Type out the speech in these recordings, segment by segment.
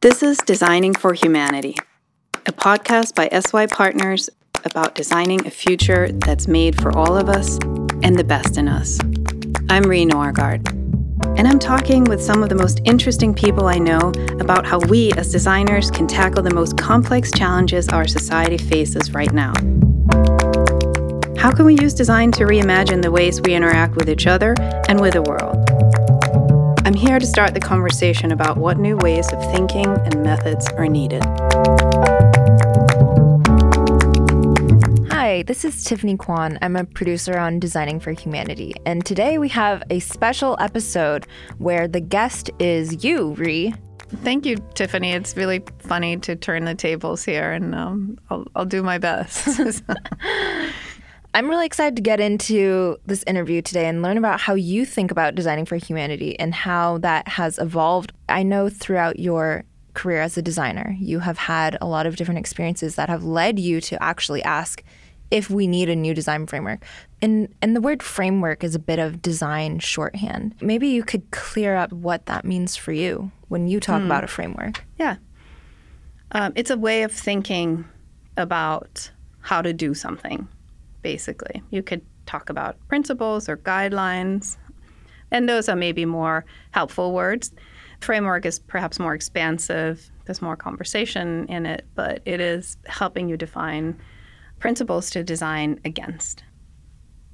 This is Designing for Humanity, a podcast by SYPartners about designing a future that's made for all of us and the best in us. I'm Rie Norregaard, and I'm talking with some of the most interesting people I know about how we as designers can tackle the most complex challenges our society faces right now. How can we use design to reimagine the ways we interact with each other and with the world? I'm here to start the conversation about what new ways of thinking and methods are needed. Hi, this is Tiffany Kwan. I'm a producer on Designing for Humanity, and today we have a special episode where the guest is you, Rie. Thank you, Tiffany. It's really funny to turn the tables here, and um, I'll, I'll do my best. I'm really excited to get into this interview today and learn about how you think about designing for humanity and how that has evolved. I know throughout your career as a designer, you have had a lot of different experiences that have led you to actually ask if we need a new design framework. And and the word framework is a bit of design shorthand. Maybe you could clear up what that means for you when you talk mm. about a framework. Yeah. Um, it's a way of thinking about how to do something basically. You could talk about principles or guidelines, and those are maybe more helpful words. Framework is perhaps more expansive, there's more conversation in it, but it is helping you define principles to design against.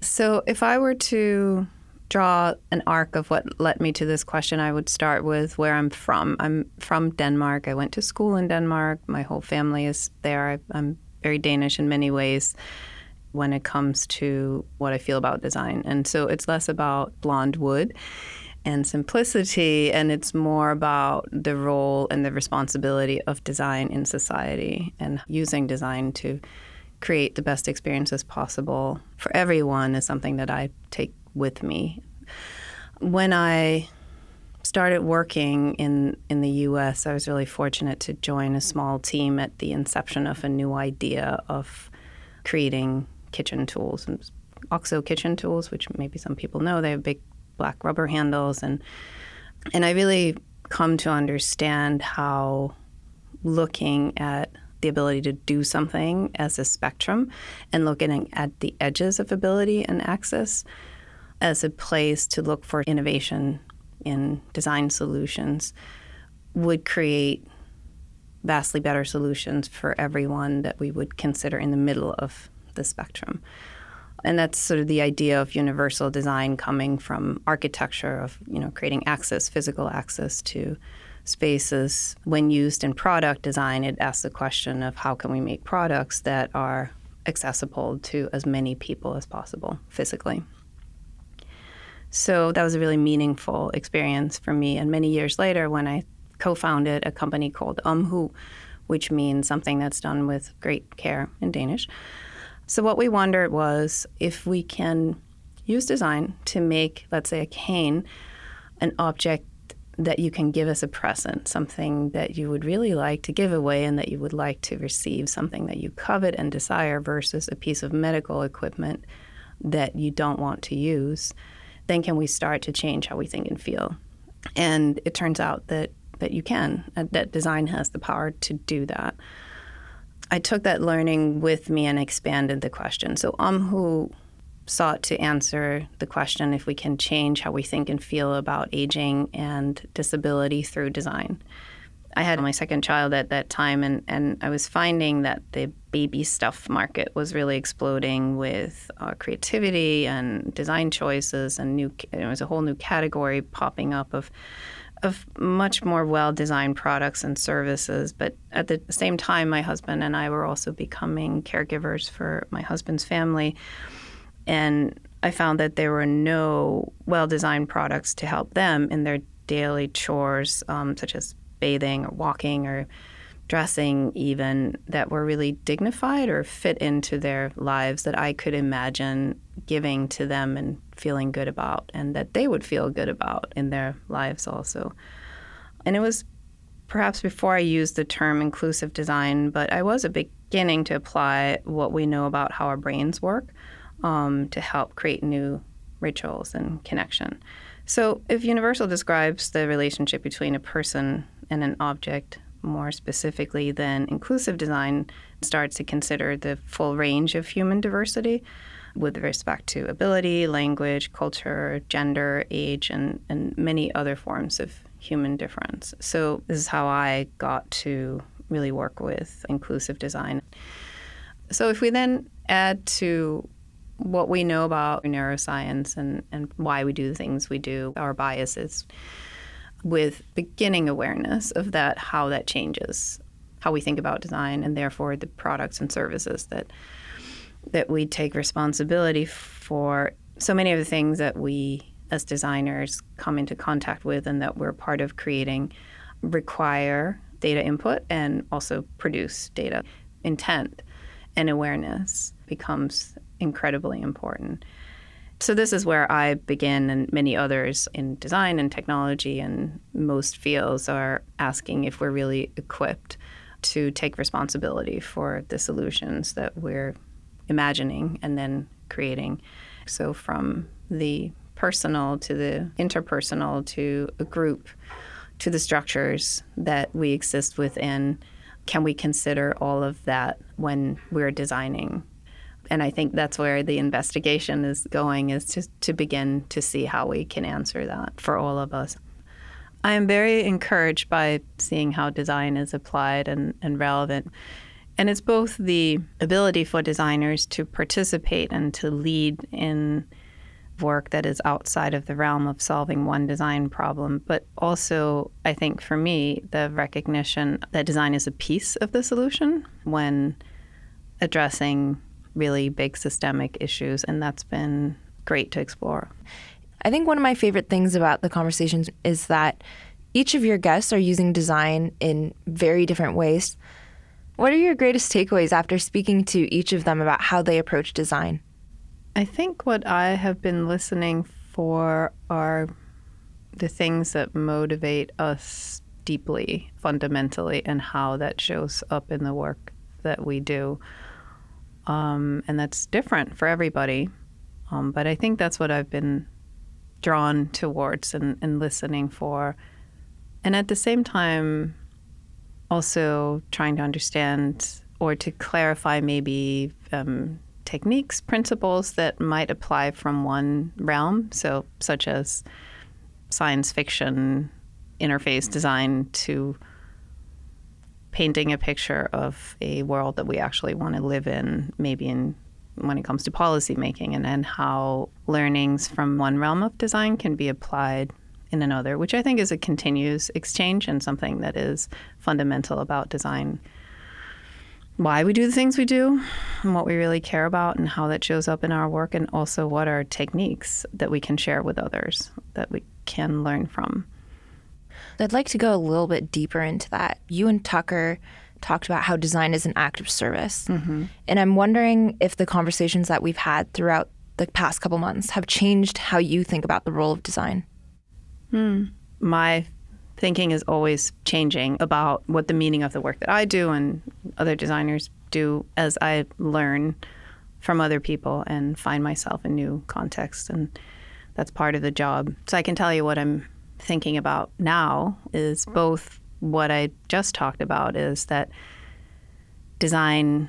So if I were to draw an arc of what led me to this question, I would start with where I'm from. I'm from Denmark. I went to school in Denmark. My whole family is there. I, I'm very Danish in many ways when it comes to what I feel about design. And so it's less about blonde wood and simplicity, and it's more about the role and the responsibility of design in society and using design to create the best experiences possible for everyone is something that I take with me. When I started working in, in the US, I was really fortunate to join a small team at the inception of a new idea of creating kitchen tools, and OXO kitchen tools, which maybe some people know. They have big black rubber handles, and and I really come to understand how looking at the ability to do something as a spectrum and looking at the edges of ability and access as a place to look for innovation in design solutions would create vastly better solutions for everyone that we would consider in the middle of the spectrum. And that's sort of the idea of universal design coming from architecture of, you know, creating access, physical access to spaces. When used in product design, it asks the question of how can we make products that are accessible to as many people as possible physically. So that was a really meaningful experience for me. And many years later, when I co founded a company called Omhu, which means something that's done with great care in Danish, so, what we wondered was if we can use design to make, let's say, a cane an object that you can give as a present, something that you would really like to give away and that you would like to receive, something that you covet and desire versus a piece of medical equipment that you don't want to use, then can we start to change how we think and feel? And it turns out that, that you can, uh, that design has the power to do that. I took that learning with me and expanded the question. So um, Omhu sought to answer the question if we can change how we think and feel about aging and disability through design. I had my second child at that time, and, and I was finding that the baby stuff market was really exploding with uh, creativity and design choices, and new. There was a whole new category popping up of of much more well designed products and services. But at the same time, my husband and I were also becoming caregivers for my husband's family. And I found that there were no well designed products to help them in their daily chores, um, such as bathing or walking or dressing, even that were really dignified or fit into their lives that I could imagine giving to them and feeling good about, and that they would feel good about in their lives also. And it was perhaps before I used the term inclusive design, but I was beginning to apply what we know about how our brains work um, to help create new rituals and connection. So, if Universal describes the relationship between a person and an object, more specifically, than inclusive design starts to consider the full range of human diversity with respect to ability, language, culture, gender, age, and, and many other forms of human difference. So, this is how I got to really work with inclusive design. So, if we then add to what we know about neuroscience and, and why we do the things we do, our biases, with beginning awareness of that, how that changes how we think about design and therefore the products and services that that we take responsibility for. So many of the things that we as designers come into contact with and that we're part of creating require data input and also produce data. Intent and awareness becomes incredibly important so this is where i begin and many others in design and technology and most fields are asking if we're really equipped to take responsibility for the solutions that we're imagining and then creating. So, from the personal to the interpersonal to a group to the structures that we exist within, can we consider all of that when we're designing? And I think that's where the investigation is going is to, to begin to see how we can answer that for all of us. I am very encouraged by seeing how design is applied and, and relevant. And it's both the ability for designers to participate and to lead in work that is outside of the realm of solving one design problem, but also, I think for me, the recognition that design is a piece of the solution when addressing really big systemic issues. And that's been great to explore. I think one of my favorite things about the conversations is that each of your guests are using design in very different ways. What are your greatest takeaways after speaking to each of them about how they approach design? I think what I have been listening for are the things that motivate us deeply, fundamentally, and how that shows up in the work that we do. Um, and that's different for everybody. Um, but I think that's what I've been drawn towards and, and listening for. And at the same time, also trying to understand or to clarify maybe um, techniques, principles that might apply from one realm, so such as science fiction interface design to painting a picture of a world that we actually want to live in, maybe in when it comes to policy making and, and how learnings from one realm of design can be applied in another, which I think is a continuous exchange and something that is fundamental about design. Why we do the things we do, and what we really care about, and how that shows up in our work, and also what are techniques that we can share with others that we can learn from. I'd like to go a little bit deeper into that. You and Tucker talked about how design is an act of service. Mm-hmm. And I'm wondering if the conversations that we've had throughout the past couple months have changed how you think about the role of design. Hmm. My thinking is always changing about what the meaning of the work that I do and other designers do as I learn from other people and find myself in new contexts. And that's part of the job. So I can tell you what I'm thinking about now is mm-hmm. both what I just talked about is that design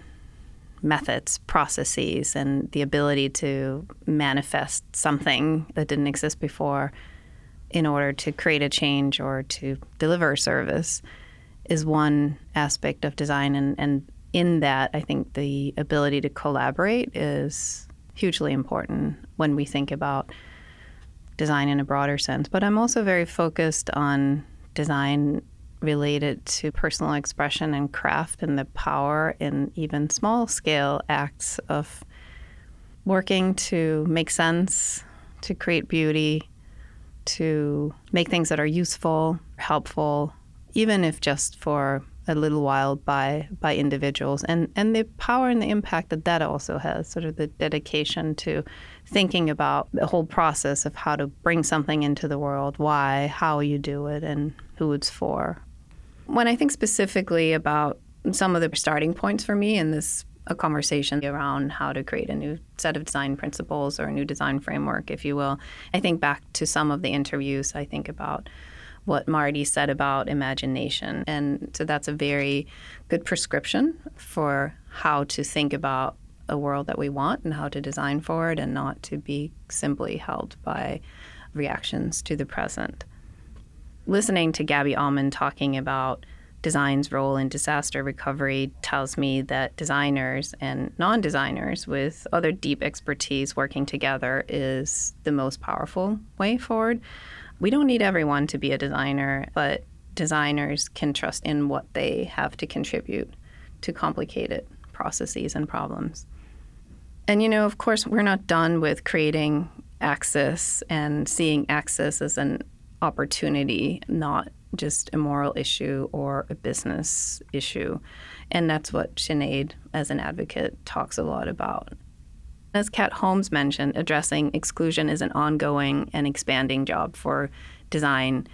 methods, processes, and the ability to manifest something that didn't exist before in order to create a change or to deliver a service is one aspect of design. And, and in that, I think the ability to collaborate is hugely important when we think about design in a broader sense. But I'm also very focused on design related to personal expression and craft and the power in even small scale acts of working to make sense, to create beauty, to make things that are useful, helpful, even if just for a little while by by individuals and and the power and the impact that that also has sort of the dedication to thinking about the whole process of how to bring something into the world why how you do it and who it's for when I think specifically about some of the starting points for me in this a conversation around how to create a new set of design principles or a new design framework, if you will. I think back to some of the interviews. I think about what Marty said about imagination. And so that's a very good prescription for how to think about a world that we want and how to design for it and not to be simply held by reactions to the present. Listening to Gabby Almond talking about design's role in disaster recovery tells me that designers and non designers with other deep expertise working together is the most powerful way forward. We don't need everyone to be a designer, but designers can trust in what they have to contribute to complicated processes and problems. And, you know, of course, we're not done with creating access and seeing access as an opportunity, not just a moral issue or a business issue. And that's what Sinead, as an advocate, talks a lot about. As Kat Holmes mentioned, addressing exclusion is an ongoing and expanding job for design.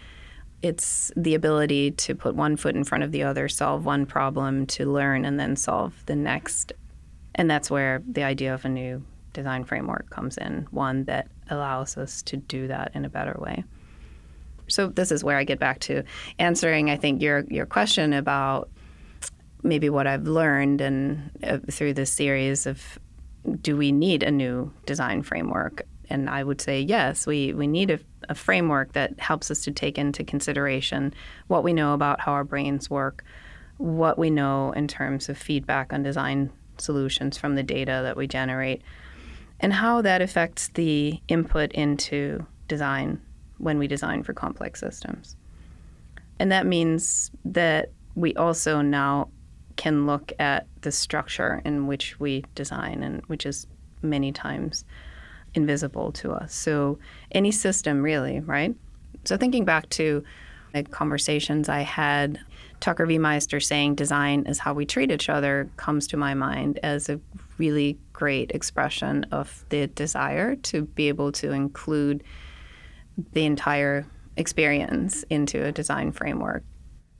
It's the ability to put one foot in front of the other, solve one problem, to learn, and then solve the next. And that's where the idea of a new design framework comes in, one that allows us to do that in a better way. So this is where I get back to answering, I think, your your question about maybe what I've learned and uh, through this series of do we need a new design framework? And I would say yes, we, we need a, a framework that helps us to take into consideration what we know about how our brains work, what we know in terms of feedback on design solutions from the data that we generate, and how that affects the input into design when we design for complex systems. And that means that we also now can look at the structure in which we design and which is many times invisible to us. So any system really, right? So thinking back to the conversations I had, Tucker Viemeister saying design is how we treat each other comes to my mind as a really great expression of the desire to be able to include the entire experience into a design framework.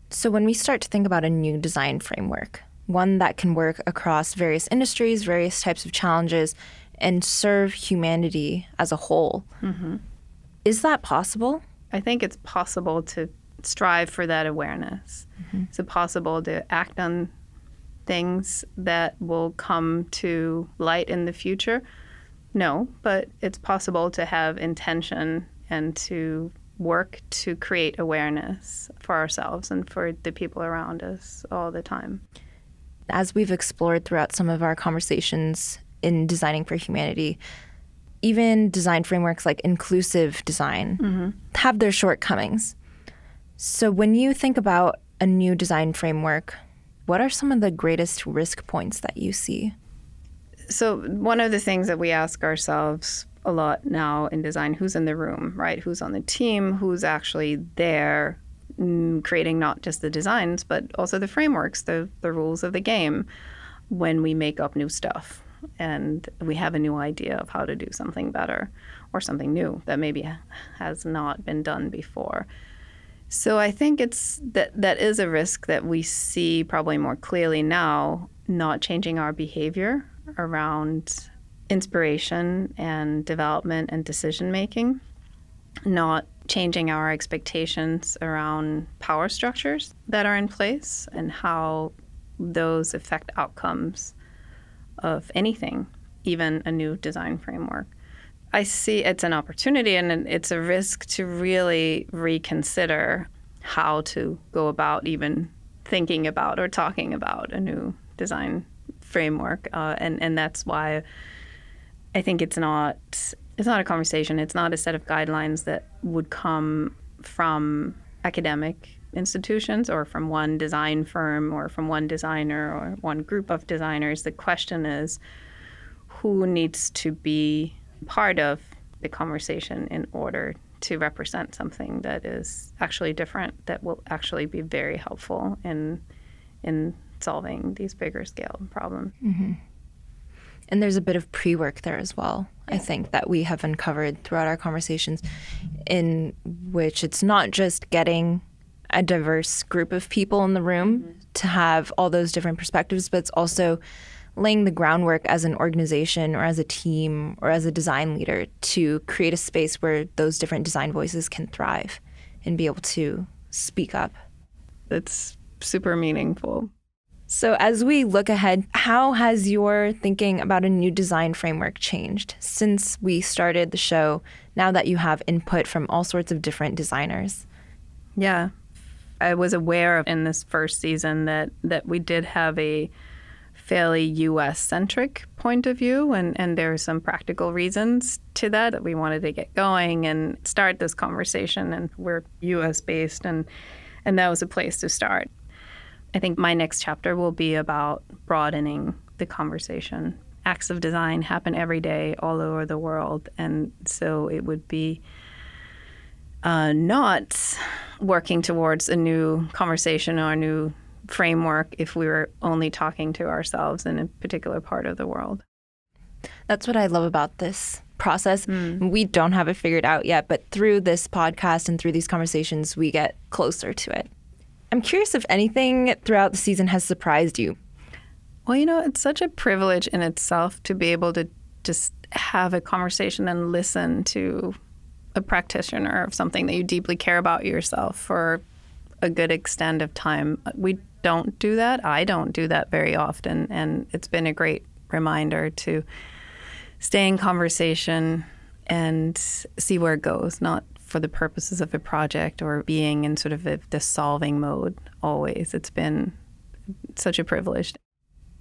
So, when we start to think about a new design framework, one that can work across various industries, various types of challenges, and serve humanity as a whole, mm-hmm. is that possible? I think it's possible to strive for that awareness. Mm-hmm. Is it possible to act on things that will come to light in the future? No, but it's possible to have intention and to work to create awareness for ourselves and for the people around us all the time. As we've explored throughout some of our conversations in designing for humanity, even design frameworks like inclusive design mm-hmm. have their shortcomings. So, when you think about a new design framework, what are some of the greatest risk points that you see? So, one of the things that we ask ourselves a lot now in design who's in the room, right? Who's on the team, who's actually there mm, creating not just the designs, but also the frameworks, the, the rules of the game when we make up new stuff and we have a new idea of how to do something better or something new that maybe has not been done before. So I think it's that that is a risk that we see probably more clearly now, not changing our behavior around inspiration and development and decision making, not changing our expectations around power structures that are in place and how those affect outcomes of anything, even a new design framework. I see it's an opportunity and it's a risk to really reconsider how to go about even thinking about or talking about a new design framework. Uh, and, and that's why I think it's not it's not a conversation. It's not a set of guidelines that would come from academic institutions or from one design firm or from one designer or one group of designers. The question is who needs to be part of the conversation in order to represent something that is actually different that will actually be very helpful in in solving these bigger scale problems. Mm-hmm. And there's a bit of pre work there as well, yeah. I think, that we have uncovered throughout our conversations, in which it's not just getting a diverse group of people in the room mm-hmm. to have all those different perspectives, but it's also laying the groundwork as an organization or as a team or as a design leader to create a space where those different design voices can thrive and be able to speak up. It's super meaningful. So, as we look ahead, how has your thinking about a new design framework changed since we started the show, now that you have input from all sorts of different designers? Yeah. I was aware of in this first season that, that we did have a fairly US centric point of view, and, and there are some practical reasons to that that we wanted to get going and start this conversation. And we're US based, and, and that was a place to start. I think my next chapter will be about broadening the conversation. Acts of design happen every day all over the world, and so it would be uh, not working towards a new conversation or a new framework if we were only talking to ourselves in a particular part of the world. That's what I love about this process. Mm. We don't have it figured out yet, but through this podcast and through these conversations, we get closer to it. I'm curious if anything throughout the season has surprised you. Well, you know, it's such a privilege in itself to be able to just have a conversation and listen to a practitioner of something that you deeply care about yourself for a good extent of time. We don't do that. I don't do that very often. And it's been a great reminder to stay in conversation and see where it goes, not for the purposes of a project or being in sort of a, the solving mode always. It's been such a privilege.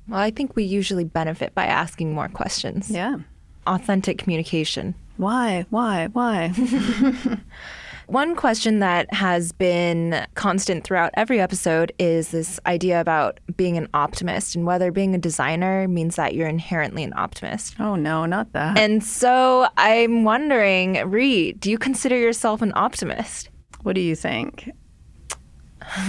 Well, I think we usually benefit by asking more questions. Yeah. Authentic communication. Why? Why? Why? One question that has been constant throughout every episode is this idea about being an optimist and whether being a designer means that you're inherently an optimist. Oh, no, not that. And so I'm wondering, Rie, do you consider yourself an optimist? What do you think?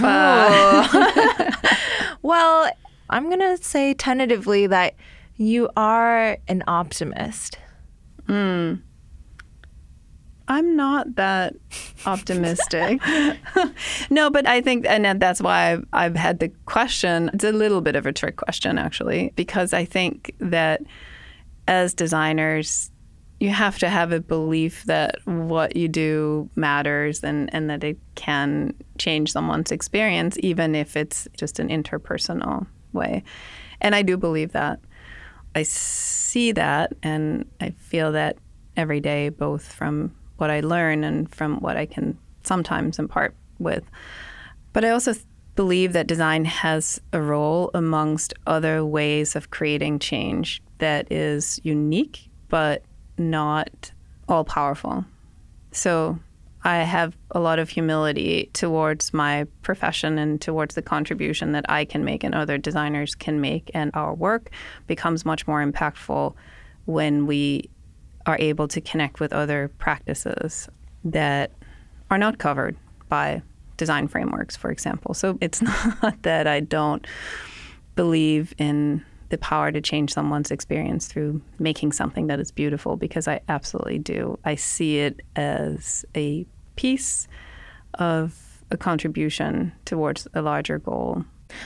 Uh, well, I'm going to say tentatively that you are an optimist. Hmm. I'm not that optimistic. no, but I think, and that's why I've, I've had the question. It's a little bit of a trick question, actually, because I think that as designers, you have to have a belief that what you do matters and, and that it can change someone's experience, even if it's just an interpersonal way. And I do believe that. I see that and I feel that every day, both from what I learn and from what I can sometimes impart with. But I also believe that design has a role amongst other ways of creating change that is unique but not all powerful. So I have a lot of humility towards my profession and towards the contribution that I can make and other designers can make, and our work becomes much more impactful when we are able to connect with other practices that are not covered by design frameworks, for example. So it's not that I don't believe in the power to change someone's experience through making something that is beautiful, because I absolutely do. I see it as a piece of a contribution towards a larger goal.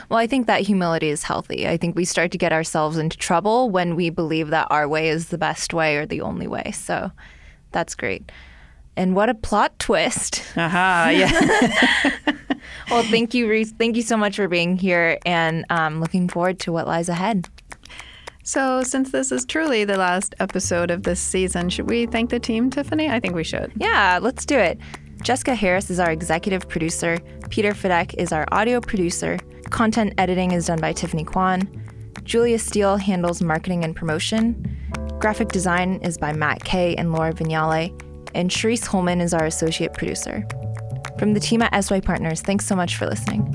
Well, I think that humility is healthy. I think we start to get ourselves into trouble when we believe that our way is the best way or the only way. So that's great. And what a plot twist. Aha, yeah. well, thank you, Reese. Thank you so much for being here and um, looking forward to what lies ahead. So, since this is truly the last episode of this season, should we thank the team, Tiffany? I think we should. Yeah, let's do it. Jessica Harris is our executive producer. Peter Fidek is our audio producer. Content editing is done by Tiffany Kwan. Julia Steele handles marketing and promotion. Graphic design is by Matt Kay and Laura Vignale. And Charisse Holman is our associate producer. From the team at SYPartners, thanks so much for listening.